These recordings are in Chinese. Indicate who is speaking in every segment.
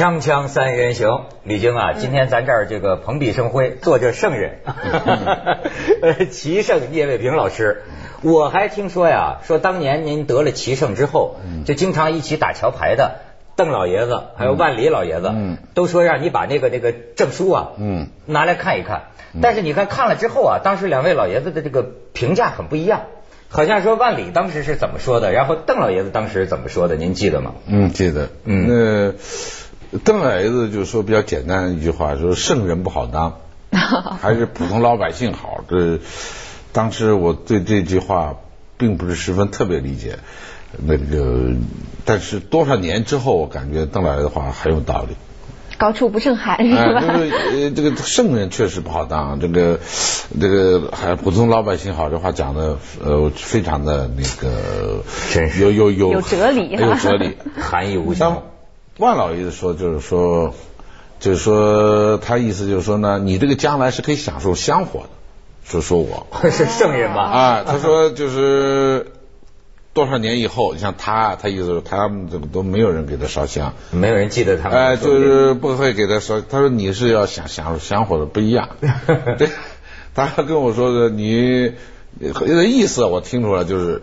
Speaker 1: 锵锵三人行，李菁啊，今天咱这儿这个蓬荜生辉，坐着圣人，呃，棋圣叶卫平老师。我还听说呀，说当年您得了棋圣之后，就经常一起打桥牌的邓老爷子，还有万里老爷子，都说让你把那个那个证书啊，嗯，拿来看一看。但是你看看了之后啊，当时两位老爷子的这个评价很不一样。好像说万里当时是怎么说的，然后邓老爷子当时怎么说的？您记得吗？
Speaker 2: 嗯，记得。嗯，那邓老爷子就说比较简单的一句话，说圣人不好当，还是普通老百姓好。这当时我对这句话并不是十分特别理解。那个，但是多少年之后，我感觉邓老爷子话很有道理。
Speaker 3: 高处不胜寒是吧？
Speaker 2: 呃，这个圣人确实不好当，这个这个还普通老百姓好，这话讲的呃非常的那个，有有有
Speaker 3: 有哲理，
Speaker 2: 有哲理，
Speaker 1: 含义无穷。
Speaker 2: 万老爷子说就是说，就是说他意思就是说呢，你这个将来是可以享受香火的，说说我
Speaker 1: 是圣人吧？
Speaker 2: 啊，他说就是。多少年以后，像他，他意思是他们这个都没有人给他烧香，
Speaker 1: 没有人记得他们。
Speaker 2: 哎，就是不会给他烧。他说你是要享享受香火的不一样。对，他跟我说的你意思我听出来就是。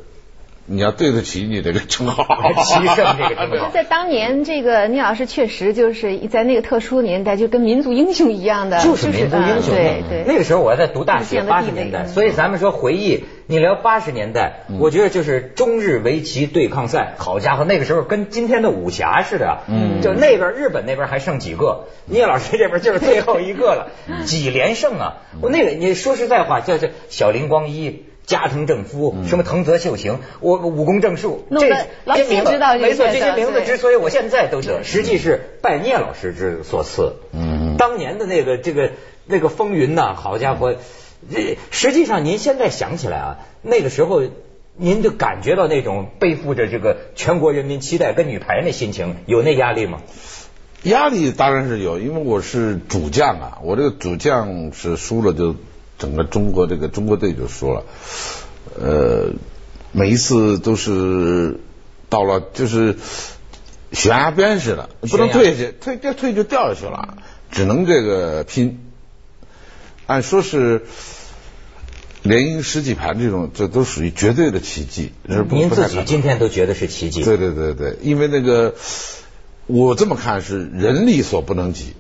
Speaker 2: 你要对得起你这个称号，
Speaker 1: 棋圣这个称号。
Speaker 3: 在当年，这个聂老师确实就是在那个特殊年代，就跟民族英雄一样的，
Speaker 1: 就是民族英雄。
Speaker 3: 对对。
Speaker 1: 那个时候我还在读大学，八十年代，所以咱们说回忆，你聊八十年代，我觉得就是中日围棋对抗赛，好家伙，那个时候跟今天的武侠似的，嗯，就那边日本那边还剩几个，聂老师这边就是最后一个了，几连胜啊！我那个你说实在话，叫叫小林光一。加藤正夫，什么藤泽秀行，我武功正术，
Speaker 3: 这这名字，
Speaker 1: 没错，这些名字之所以我现在都得，实际是拜聂老师之所赐。嗯，当年的那个这个那个风云呐，好家伙，这实际上您现在想起来啊，那个时候您就感觉到那种背负着这个全国人民期待跟女排那心情，有那压力吗？
Speaker 2: 压力当然是有，因为我是主将啊，我这个主将是输了就。整个中国这个中国队就输了，呃，每一次都是到了就是悬崖边似的，不能退下去，退退退就掉下去了，只能这个拼。按说是连赢十几盘这种，这都属于绝对的奇迹。
Speaker 1: 您自己今天都觉得是奇迹？
Speaker 2: 对对对对，因为那个我这么看是人力所不能及。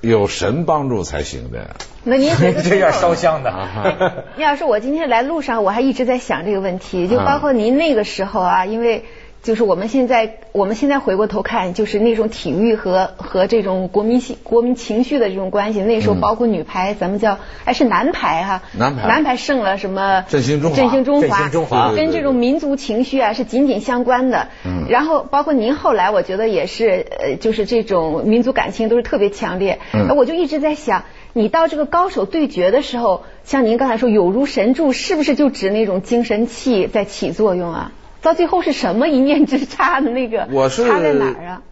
Speaker 2: 有神帮助才行的。
Speaker 3: 那您
Speaker 1: 这要烧香的。
Speaker 3: 要是我今天来路上，我还一直在想这个问题，就包括您那个时候啊，因为。就是我们现在，我们现在回过头看，就是那种体育和和这种国民性、国民情绪的这种关系。那时候包括女排，咱们叫还是男排哈，
Speaker 2: 男排
Speaker 3: 男排胜了什么
Speaker 2: 振兴中
Speaker 3: 华，振兴中华，
Speaker 1: 中华
Speaker 3: 跟这种民族情绪啊是紧紧相关的。嗯，然后包括您后来，我觉得也是，呃，就是这种民族感情都是特别强烈。嗯，我就一直在想，你到这个高手对决的时候，像您刚才说有如神助，是不是就指那种精神气在起作用啊？到最后是什么一念之差的那个？
Speaker 2: 我是
Speaker 3: 差在哪儿啊？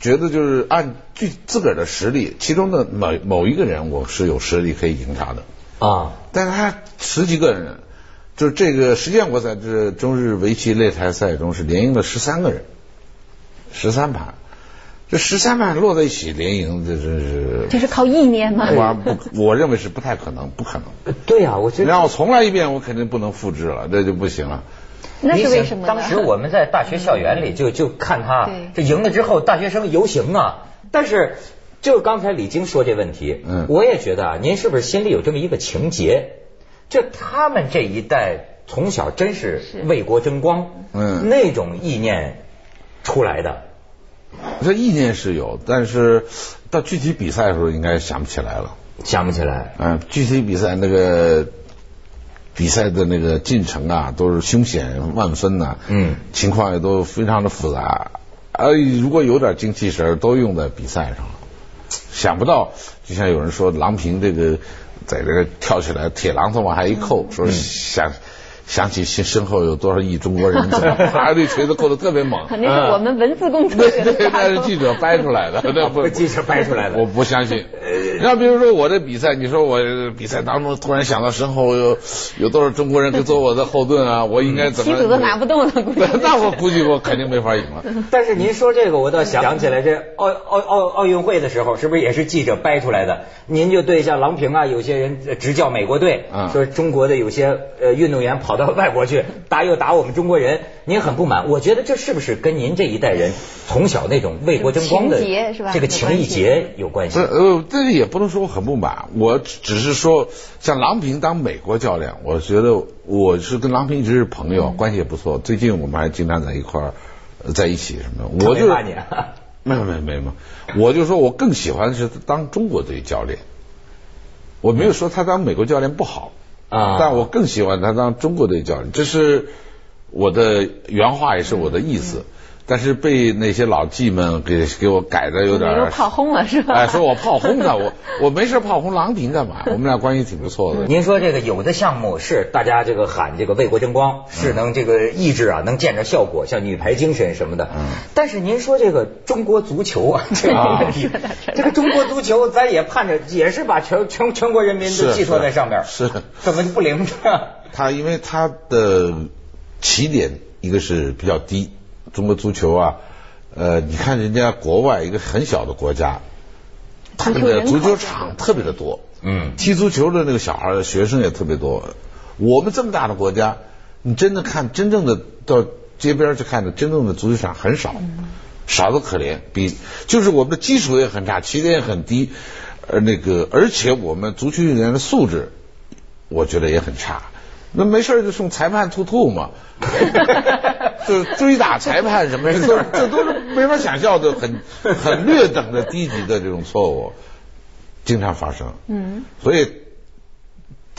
Speaker 2: 觉得就是按据自个儿的实力，其中的某某一个人，我是有实力可以赢他的啊。但是他十几个人，就是这个实际上我在，这中日围棋擂台赛中是连赢了十三个人，十三盘，这十三万落在一起联营，这真是
Speaker 3: 这是靠意念吗？
Speaker 2: 我不，我认为是不太可能，不可能。
Speaker 1: 对呀，我觉得
Speaker 2: 让我重来一遍，我肯定不能复制了，这就不行了。
Speaker 3: 那是为什么？
Speaker 1: 当时我们在大学校园里就就看他这赢了之后，大学生游行啊。但是就刚才李菁说这问题，嗯，我也觉得啊，您是不是心里有这么一个情结？就他们这一代从小真是为国争光，嗯，那种意念出来的。
Speaker 2: 这意念是有，但是到具体比赛的时候，应该想不起来了。
Speaker 1: 想不起来。
Speaker 2: 嗯，具体比赛那个。比赛的那个进程啊，都是凶险万分呐，嗯，情况也都非常的复杂，呃，如果有点精气神，都用在比赛上了。想不到，就像有人说郎平这个在这个跳起来，铁榔头往下一扣，说想想起身身后有多少亿中国人，拿着锤子扣的特别猛。
Speaker 3: 肯定是我们文字工作
Speaker 2: 对
Speaker 3: 者的
Speaker 2: 对，那是记者掰出来的，那不
Speaker 1: 记者掰出来的
Speaker 2: 我不相信。要比如说我这比赛，你说我比赛当中突然想到身后有有多少中国人可以做我的后盾啊，我应该怎么？
Speaker 3: 棋子都拿不动了，估计。
Speaker 2: 那我估计我肯定没法赢了。
Speaker 1: 但是您说这个，我倒想起来，这奥奥奥奥运会的时候，是不是也是记者掰出来的？您就对像郎平啊，有些人呃执教美国队，
Speaker 2: 嗯
Speaker 1: 说中国的有些呃运动员跑到外国去打又打我们中国人，您很不满。我觉得这是不是跟您这一代人从小那种为国争光的
Speaker 3: 情节是吧
Speaker 1: 这个情谊节有关系
Speaker 2: 不是？呃，这也不能说我很不满，我只只是说，像郎平当美国教练，我觉得我是跟郎平一直是朋友，关系也不错。最近我们还经常在一块在一起什么的。我就
Speaker 1: 没骂你啊
Speaker 2: 没有没有没有没有，我就说我更喜欢是当中国队教练。我没有说他当美国教练不好
Speaker 1: 啊
Speaker 2: 但我更喜欢他当中国队教练，这是我的原话，也是我的意思。但是被那些老纪们给给我改的有点儿
Speaker 3: 你又炮轰了是吧？
Speaker 2: 哎，说我炮轰他，我我没事炮轰郎平干嘛？我们俩关系挺不错的。
Speaker 1: 您说这个有的项目是大家这个喊这个为国争光，是能这个意志啊能见着效果，像女排精神什么的。
Speaker 2: 嗯
Speaker 1: 但是您说这个中国足球啊，这个
Speaker 2: 啊
Speaker 1: 问题，这个中国足球咱也盼着，也是把全全全国人民都寄托在上面，
Speaker 2: 是
Speaker 1: 怎么就不灵呢？
Speaker 2: 他因为他的起点一个是比较低，中国足球啊，呃，你看人家国外一个很小的国家，他那个足球场特别的多，
Speaker 1: 嗯
Speaker 2: 踢足球的那个小孩儿学生也特别多。我们这么大的国家，你真的看真正的到街边去看的真正的足球场很少，少的可怜。比就是我们的基础也很差，起点也很低，呃，那个而且我们足球运动员的素质，我觉得也很差。那没事就送裁判吐吐嘛，就追打裁判什么，这这都是没法想象的，很很劣等的低级的这种错误，经常发生。
Speaker 3: 嗯，
Speaker 2: 所以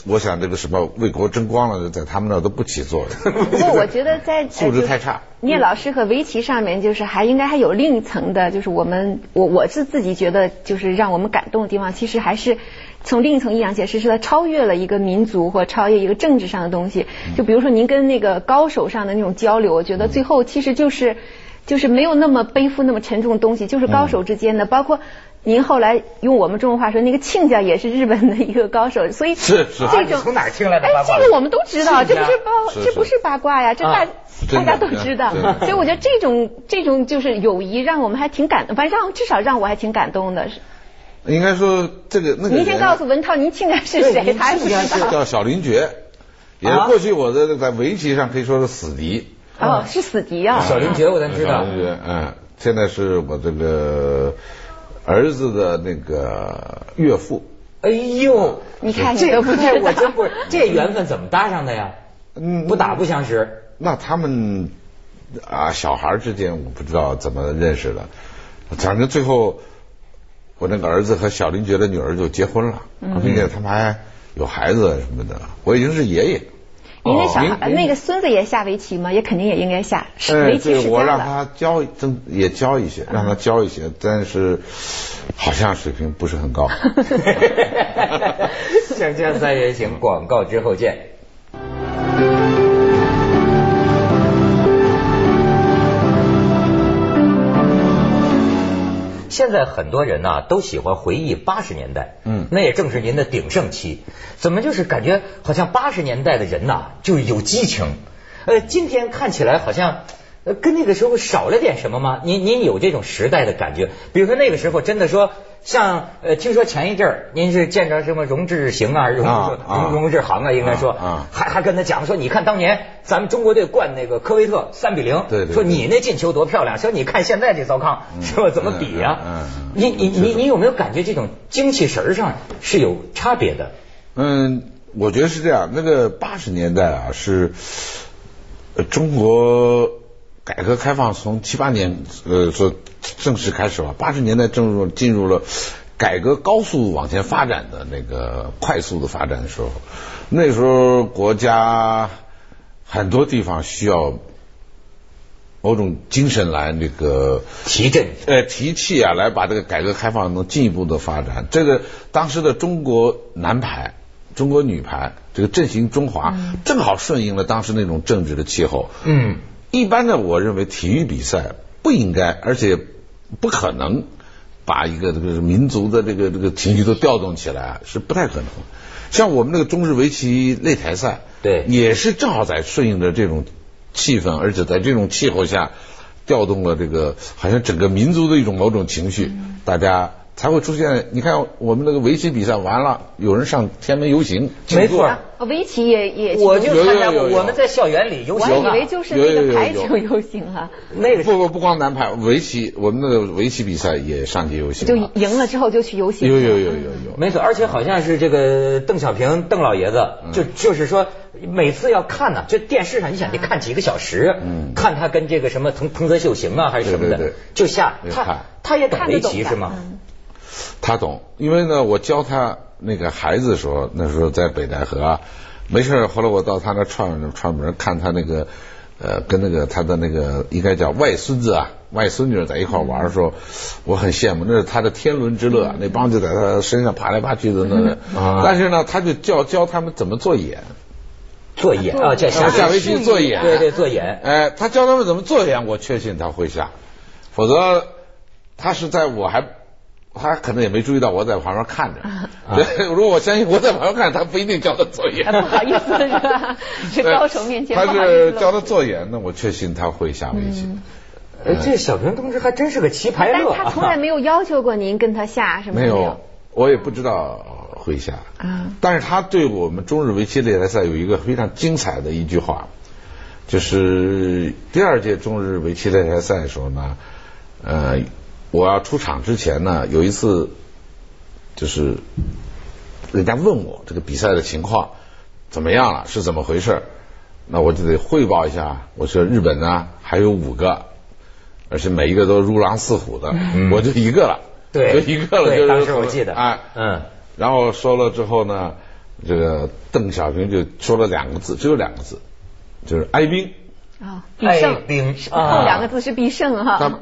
Speaker 2: 我想这个什么为国争光了，在他们那儿都不起作用。
Speaker 3: 不过我觉得在
Speaker 2: 素质太差。
Speaker 3: 聂老师和围棋上面，就是还应该还有另一层的，就是我们我我是自己觉得，就是让我们感动的地方，其实还是从另一层意义上解释，是它超越了一个民族或超越一个政治上的东西。就比如说您跟那个高手上的那种交流，我觉得最后其实就是就是没有那么背负那么沉重的东西，就是高手之间的，包括。您后来用我们中国话说，那个亲家也是日本的一个高手，所以
Speaker 2: 是
Speaker 3: 这种
Speaker 1: 你从哪儿听来的
Speaker 3: 哎
Speaker 1: 八，卦
Speaker 3: 这个我们都知道，这不是八，这不是八卦呀，这大
Speaker 1: 啊
Speaker 3: 大家都知道。所以我觉得这种这种就是友谊，让我们还挺感，反正让至少让我还挺感动的。
Speaker 2: 应该说这个那个
Speaker 3: 您先告诉文涛，您亲家是谁？他还不知
Speaker 1: 亲家是
Speaker 3: 道。
Speaker 2: 叫 小林觉，也是
Speaker 1: 啊
Speaker 2: 过去我的在围棋上可以说是死敌。
Speaker 3: 哦，是死敌啊！
Speaker 1: 小林觉我咱知道
Speaker 2: 小林觉，嗯，现在是我这个儿子的那个岳父。
Speaker 1: 哎呦，
Speaker 3: 你看
Speaker 1: 这
Speaker 3: 个不
Speaker 1: 我真不是，这缘分怎么搭上的呀？
Speaker 2: 嗯
Speaker 1: 不打不相识。
Speaker 2: 那他们啊，小孩之间我不知道怎么认识的，反正最后我那个儿子和小林觉的女儿就结婚了，并且他们还有孩子什么的。我已经是爷爷。
Speaker 3: 您那小孩
Speaker 2: 您
Speaker 3: 那个孙子也下围棋吗？也肯定也应该下，围棋
Speaker 2: 对，我让。他教，真也教一些，让他教一些，但是好像水平不是很高。
Speaker 1: 锵锵三人行，广告之后见。现在很多人呐、都喜欢回忆八十年代，
Speaker 2: 嗯
Speaker 1: 那也正是您的鼎盛期。怎么就是感觉好像八十年代的人呐、就有激情，呃，今天看起来好像。呃，跟那个时候少了点什么吗？您您有这种时代的感觉？比如说那个时候真的说，像呃，听说前一阵儿您是见着什么荣志行啊，荣荣荣志行啊，应该说，还还跟他讲说，你看当年咱们中国队灌那个科威特三比零，
Speaker 2: 对对对
Speaker 1: 说你那进球多漂亮，说你看现在这糟糠是吧？怎么比呀、
Speaker 2: 嗯
Speaker 1: 你你你你有没有感觉这种精气神儿上是有差别的？
Speaker 2: 嗯，我觉得是这样。那个八十年代啊，是呃中国改革开放从七八年呃说正式开始了，八十年代正入进入了改革高速往前发展的那个快速的发展的时候，那时候国家很多地方需要某种精神来那个
Speaker 1: 提振
Speaker 2: 呃提气啊，来把这个改革开放能进一步的发展。这个当时的中国男排中国女排这个振兴中华，正好顺应了当时那种政治的气候。
Speaker 1: 嗯，
Speaker 2: 一般的，我认为体育比赛不应该，而且不可能把一个这个民族的这个这个情绪都调动起来，是不太可能。像我们那个中日围棋擂台赛，
Speaker 1: 对
Speaker 2: 也是正好在顺应着这种气氛，而且在这种气候下，调动了这个好像整个民族的一种某种情绪，大家才会出现。你看我们那个围棋比赛完了，有人上天安门游行，
Speaker 1: 没错
Speaker 3: 啊围棋也也
Speaker 1: 我就参加过，我们在校园里游
Speaker 3: 行我以。为就是那个排球游行啊，
Speaker 1: 那个
Speaker 2: 不不不光男排，围棋我们那个围棋比赛也上街游行
Speaker 3: 就，赢了之后就去游行。
Speaker 2: 有有有有有。
Speaker 1: 没错，而且好像是这个邓小平邓老爷子，
Speaker 2: 嗯
Speaker 1: 就就是说每次要看呢，就电视上你想得看几个小时，
Speaker 2: 嗯
Speaker 1: 看他跟这个什么藤藤泽秀行啊还是什么的，
Speaker 2: 对对对
Speaker 1: 就下他他也懂围棋是吗？
Speaker 3: 嗯
Speaker 2: 他懂，因为呢，我教他那个孩子的时候，那时候在北戴河啊，没事后来我到他那串串门看他那个，呃，跟那个他的那个应该叫外孙子啊、外孙女在一块玩的时候，我很羡慕，那是他的天伦之乐，那帮就在他身上爬来爬去的那个，
Speaker 1: 啊。
Speaker 2: 但是呢，他就教教他们怎么做眼，
Speaker 1: 做眼啊，叫下
Speaker 2: 下围棋做眼，
Speaker 1: 对对做眼，
Speaker 2: 哎，他教他们怎么做眼，我确信他会下，否则他是在我还。他可能也没注意到我在旁边看着。对，如果我相信我在旁边看，他不一定教他做眼。
Speaker 3: 哎 不好意思是吧？是高手面前
Speaker 2: 他。是教他做眼，那我确信他会下围棋。
Speaker 1: 呃，这小平同志还真是个棋牌乐
Speaker 3: 但他从来没有要求过您跟他下什么
Speaker 2: 没有，我也不知道会下。
Speaker 3: 啊
Speaker 2: 但是他对我们中日围棋擂台赛有一个非常精彩的一句话，就是第二届中日围棋擂台赛的时候呢，呃，我要出场之前呢，有一次就是人家问我这个比赛的情况怎么样了，是怎么回事？那我就得汇报一下。我说日本呢还有五个，而且每一个都如狼似虎的，我就一个了，
Speaker 1: 对，
Speaker 2: 就一个了。就是
Speaker 1: 对当时我记得，
Speaker 2: 哎，
Speaker 1: 嗯，
Speaker 2: 然后说了之后呢，这个邓小平就说了两个字，只有两个字，就是哀兵。
Speaker 3: 啊，必胜
Speaker 1: 哀兵
Speaker 3: 后
Speaker 1: 啊
Speaker 3: 两个字是必胜
Speaker 2: 他
Speaker 3: 哈。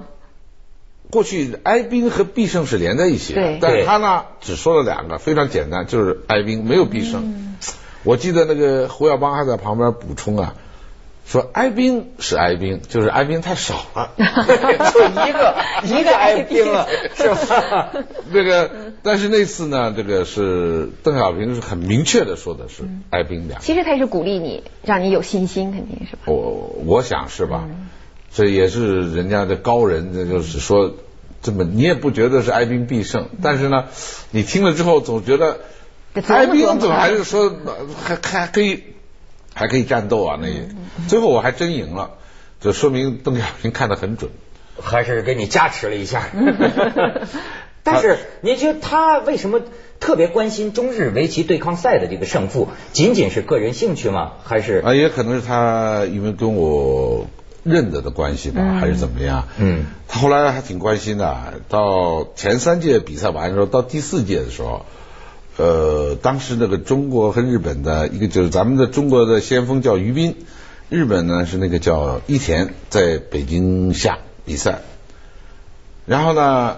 Speaker 2: 过去哀兵和必胜是连在一起的
Speaker 3: 对，
Speaker 2: 但是他呢只说了两个，非常简单，就是哀兵，没有必胜。
Speaker 3: 嗯
Speaker 2: 我记得那个胡耀邦还在旁边补充啊，说哀兵是哀兵，就是哀兵太少了。
Speaker 1: 就一个 一个哀兵了，是吧？
Speaker 2: 这个，但是那次呢，这个是邓小平是很明确的说的是哀兵两个。
Speaker 3: 其实他也是鼓励你，让你有信心，肯定是吧？
Speaker 2: 我我想是吧？这也是人家的高人，这就是说，这么你也不觉得是哀兵必胜，但是呢，你听了之后总觉得哀兵怎么还是说呃还还还可以还可以战斗啊？那也最后我还真赢了，这说明邓小平看得很准。
Speaker 1: 还是给你加持了一下。但是您觉得他为什么特别关心中日围棋对抗赛的这个胜负？仅仅是个人兴趣吗？还是
Speaker 2: 啊，也可能是他因为跟我认得的关系吧，还是怎么样？
Speaker 1: 嗯，
Speaker 2: 他后来还挺关心的。到前三届比赛完的时候，到第四届的时候，呃，当时那个中国和日本的一个就是咱们的中国的先锋叫于斌，日本呢是那个叫伊田，在北京下比赛。然后呢，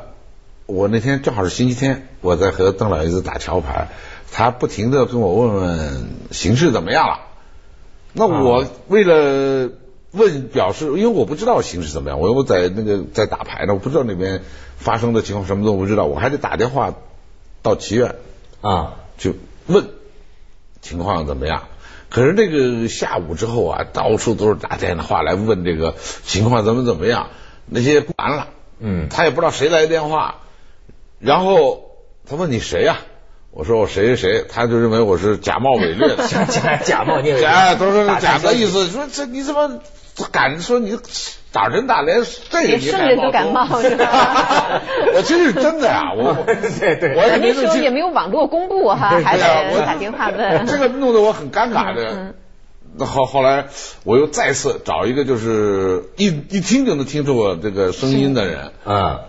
Speaker 2: 我那天正好是星期天，我在和邓老爷子打桥牌，他不停的跟我问问形势怎么样了。那我为了问表示，因为我不知道形势怎么样，我又在那个在打牌呢，我不知道那边发生的情况什么都不知道，我还得打电话到棋院
Speaker 1: 啊？
Speaker 2: 就问情况怎么样。可是这个下午之后啊，到处都是打电话来问这个情况怎么怎么样，那些不完了，
Speaker 1: 嗯，
Speaker 2: 他也不知道谁来电话，然后他问你谁呀、我说我谁谁谁，他就认为我是假冒伪劣的，
Speaker 1: 假假假冒聂卫平
Speaker 2: 假都是假的意思，说这你怎么敢说你胆真大连这个
Speaker 3: 连
Speaker 2: 你
Speaker 3: 圣人都敢冒是吧？
Speaker 2: 我这是真的呀，我
Speaker 1: 对对
Speaker 2: 我也没
Speaker 3: 那时候也没有网络公布哈，还
Speaker 2: 对啊，我
Speaker 3: 得打电话问。
Speaker 2: 这个弄得我很尴尬的。
Speaker 3: 嗯。
Speaker 2: 那后后来我又再次找一个就是一一听就能听出我这个声音的人，
Speaker 1: 嗯，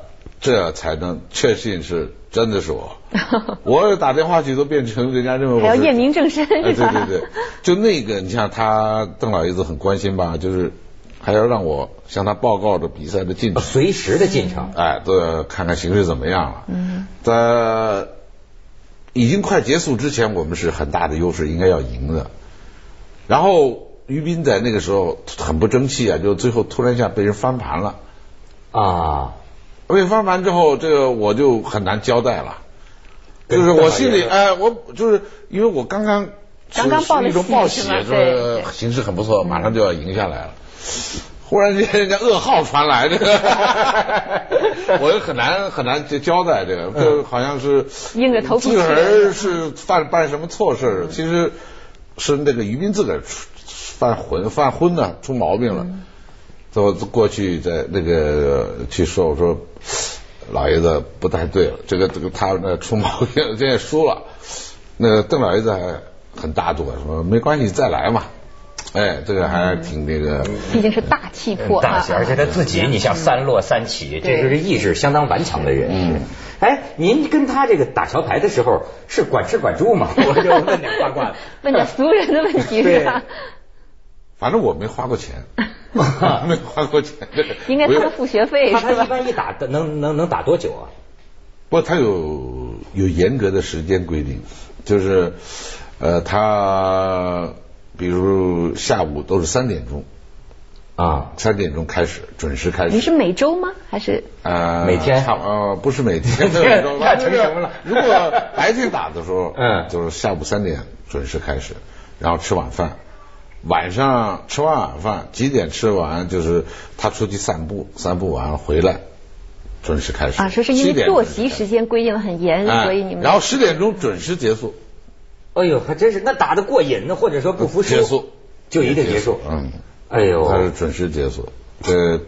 Speaker 2: 这才能确信是真的是我。我打电话去都变成人家认为我
Speaker 3: 还要验明正身
Speaker 2: 哎，
Speaker 3: 是吧？
Speaker 2: 对对对，就那个，你像他邓老爷子很关心吧，就是还要让我向他报告着比赛的进程，
Speaker 1: 随时的进程。
Speaker 2: 哎，都要看看形势怎么样了。嗯，在已经快结束之前，我们是很大的优势，应该要赢的。然后于斌在那个时候很不争气啊，就最后突然一下被人翻盘了。
Speaker 1: 啊，
Speaker 2: 被翻盘之后，这个我就很难交代了。就是我心里哎，我就是因为我刚刚
Speaker 3: 刚刚报
Speaker 2: 一种报喜，
Speaker 3: 就
Speaker 2: 是形势很不错，马上就要赢下来了。忽然间，人家噩耗传来，这个 我就很难很难就交代这个，就好像是
Speaker 3: 硬着头皮，
Speaker 2: 自个儿是犯办什么错事，其实是那个于斌自个儿犯浑犯昏呢，出毛病了。走过去在那个去说，我说老爷子不太对了，这个这个他那出毛病，现在输了。那个邓老爷子还很大度，说没关系，再来嘛。哎，这个还挺那个，
Speaker 3: 毕竟是大气魄，
Speaker 1: 大气，而且他自己，你像三落三起，这就是意志相当顽强的人。嗯，哎，您跟他这个打桥牌的时候是管吃管住吗？我就问点八卦，
Speaker 3: 问点俗人的问题是吧？
Speaker 2: 反正我没花过钱，没花过钱。
Speaker 3: 应该他们付学费
Speaker 1: 是吧？一般一打能能能打多久啊？
Speaker 2: 不，他有有严格的时间规定，就是呃，他比如下午都是三点钟啊，三点钟开始准时开始。
Speaker 3: 你是每周吗？还是
Speaker 1: 呃每天？
Speaker 2: 呃，不是每天，
Speaker 1: 那成什么了？
Speaker 2: 如果白天打的时候，嗯，就是下午三点准时开始，然后吃晚饭。晚上吃完晚饭几点吃完？就是他出去散步，散步完回来准时开始。
Speaker 3: 啊，说是因为作息时间规定的很严，所以你们。
Speaker 2: 然后十点钟准时结束。
Speaker 1: 哎呦，还真是，那打得过瘾呢，或者说不服输，
Speaker 2: 结束
Speaker 1: 就一定结束。
Speaker 2: 嗯，哎呦，他是准时结束，这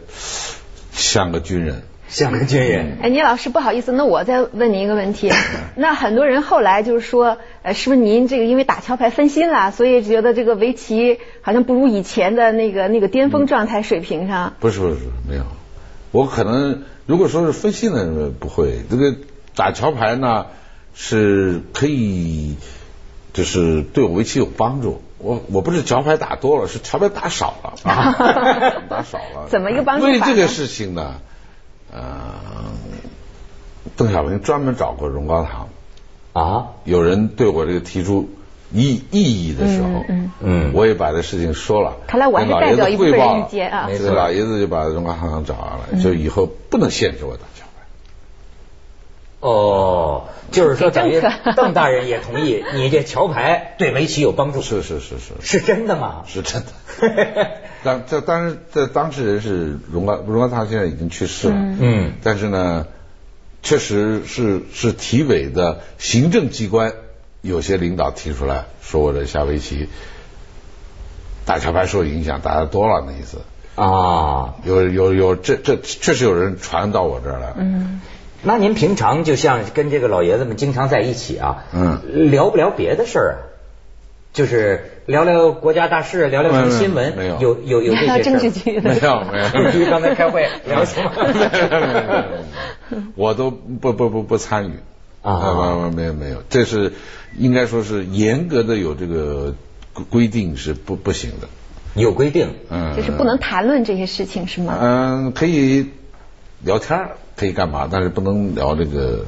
Speaker 2: 像个军人。
Speaker 1: 像个军人。
Speaker 3: 哎，倪老师，不好意思，那我再问您一个问题。那很多人后来就是说，呃，是不是您这个因为打桥牌分心了，所以觉得这个围棋好像不如以前的那个那个巅峰状态水平上？
Speaker 2: 不是不是没有，我可能如果说是分心了，不会。这个打桥牌呢，是可以，就是对我围棋有帮助。我我不是桥牌打多了，是桥牌打少了，啊 打少了。
Speaker 3: 怎么一个帮助？
Speaker 2: 为这个事情呢？呃，邓小平专门找过荣高堂啊，有人对我这个提出异异议的时候，嗯嗯，我也把这事情说了。
Speaker 3: 看来我还是代表一部分人意见啊。
Speaker 2: 这个老爷子就把荣高堂找上来了，就以后不能限制我打桥牌。
Speaker 1: 哦，就是说等于邓大人也同意 你这桥牌对围棋有帮助。
Speaker 2: 是是是是，
Speaker 1: 是真的吗？
Speaker 2: 是真的。当这当然这当事人是荣高荣高堂现在已经去世了，嗯，但是呢，确实是是体委的行政机关有些领导提出来说我这下围棋打桥牌受影响，打的多了那意思。啊，有有有这这确实有人传到我这儿来，嗯，
Speaker 1: 那您平常就像跟这个老爷子们经常在一起啊，嗯，聊不聊别的事儿啊？就是聊聊国家大事，聊聊什么新闻？
Speaker 2: 没有，
Speaker 1: 有有有这些
Speaker 3: 政治局
Speaker 2: 没有没有。
Speaker 1: 刚才开会聊什么？
Speaker 2: 我都不不不不参与啊！没有没有，这是应该说是严格的有这个规定是不不行的。
Speaker 1: 有规定，
Speaker 3: 嗯，就是不能谈论这些事情是吗？
Speaker 2: 嗯，可以聊天，可以干嘛？但是不能聊这个。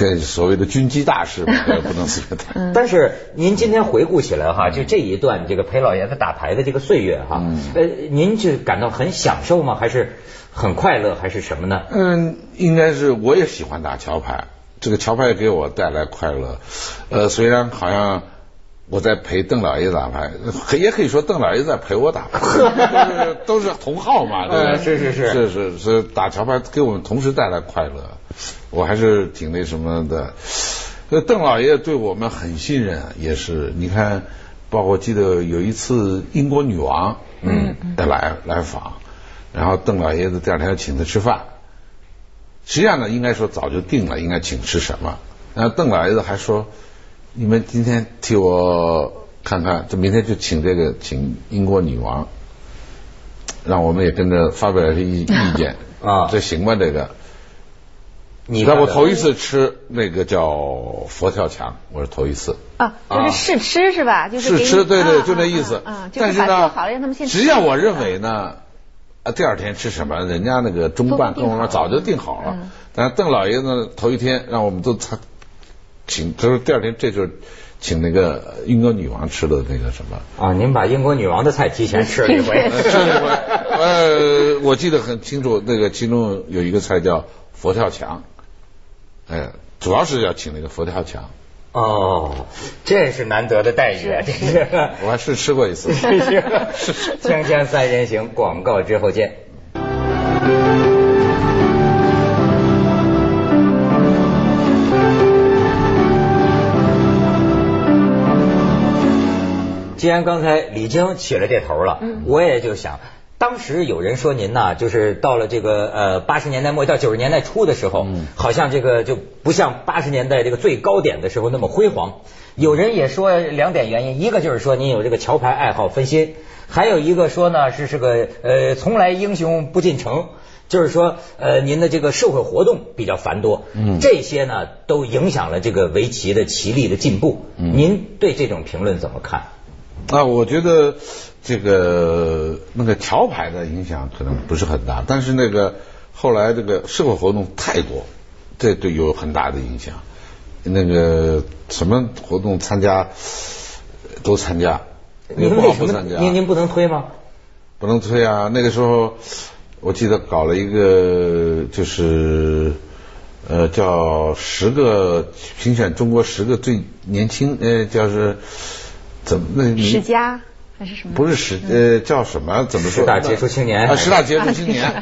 Speaker 2: 跟所谓的军机大事 不能随便谈。
Speaker 1: 但是您今天回顾起来哈，就这一段这个陪老爷子打牌的这个岁月哈，呃，您就感到很享受吗？还是很快乐？还是什么呢？
Speaker 2: 嗯，应该是我也喜欢打桥牌，这个桥牌给我带来快乐。呃，虽然好像我在陪邓老爷子打牌，也可以说邓老爷子在陪我打牌，都是同号嘛。
Speaker 1: 是是是
Speaker 2: 是是是，打桥牌给我们同时带来快乐。我还是挺那什么的，那邓老爷对我们很信任，也是你看，包括记得有一次英国女王嗯来来访，然后邓老爷子第二天要请他吃饭，实际上呢应该说早就定了应该请吃什么，然后邓老爷子还说你们今天替我看看，这明天就请这个请英国女王，让我们也跟着发表一些意意见啊，这行吗这个？你看我头一次吃那个叫佛跳墙，我是头一次
Speaker 3: 啊，就是试吃是吧？就是
Speaker 2: 试吃，对对，就那意思。
Speaker 3: 啊，
Speaker 2: 但是呢，
Speaker 3: 好了让他们先。
Speaker 2: 实际上我认为呢，啊，第二天吃什么，人家那个中办跟我们早就定好了。但是邓老爷子头一天让我们都参请，就是第二天这就是请那个英国女王吃的那个什么。
Speaker 1: 啊，您把英国女王的菜提前 吃了一回。
Speaker 2: 吃了一回。呃，我记得很清楚，那个其中有一个菜叫佛跳墙，哎，主要是要请那个佛跳墙。
Speaker 1: 哦，这是难得的待遇啊！这是，
Speaker 2: 我还是吃过一次。
Speaker 1: 锵锵三人行，广告之后见。既然刚才李菁起了这头了，我也就想。当时有人说您呐，就是到了这个呃八十年代末到九十年代初的时候，好像这个就不像八十年代这个最高点的时候那么辉煌。有人也说两点原因，一个就是说您有这个桥牌爱好分心，还有一个说呢是是个呃从来英雄不进城，就是说呃您的这个社会活动比较繁多，这些呢都影响了这个围棋的棋力的进步。您对这种评论怎么看？
Speaker 2: 啊，我觉得。这个那个桥牌的影响可能不是很大，但是那个后来这个社会活动太多，这对有很大的影响。那个什么活动参加都参加，
Speaker 1: 您为什么您您不能推吗？
Speaker 2: 不能推啊！那个时候我记得搞了一个，就是呃叫十个评选中国十个最年轻呃叫是怎么那
Speaker 3: 十佳。还是什么？
Speaker 2: 不是十呃，叫什么？怎么说？
Speaker 1: 十大杰出青年
Speaker 2: 啊！十大杰出青年，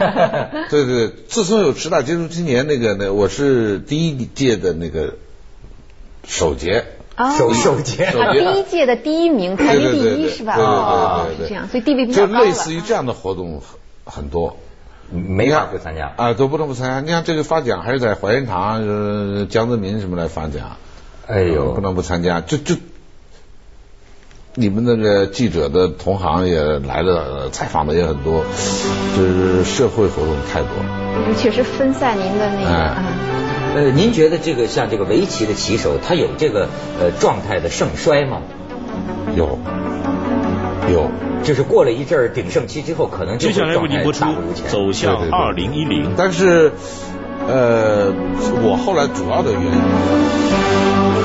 Speaker 2: 对对。自从有十大杰出青年，那个呢，我是第一届的那个首杰，
Speaker 1: 首首杰，
Speaker 3: 第一届的第一名，排名第一是吧？
Speaker 2: 哦，
Speaker 3: 是这样，所以地位比较
Speaker 2: 高就类似于这样的活动很多，
Speaker 1: 没法不参加
Speaker 2: 啊，都不能不参加。你看这个发奖还是在怀仁堂，江泽民什么来发奖？
Speaker 1: 哎呦，
Speaker 2: 不能不参加，就就。你们那个记者的同行也来了，采访的也很多，就是社会活动太多。
Speaker 3: 确实分散您的那个。
Speaker 1: 呃，您觉得这个像这个围棋的棋手，他有这个呃状态的盛衰吗？
Speaker 2: 有，有，
Speaker 1: 就是过了一阵鼎盛期之后，可能就
Speaker 4: 接下来为您播出走向二零一零。
Speaker 2: 但是，呃，我后来主要的原因。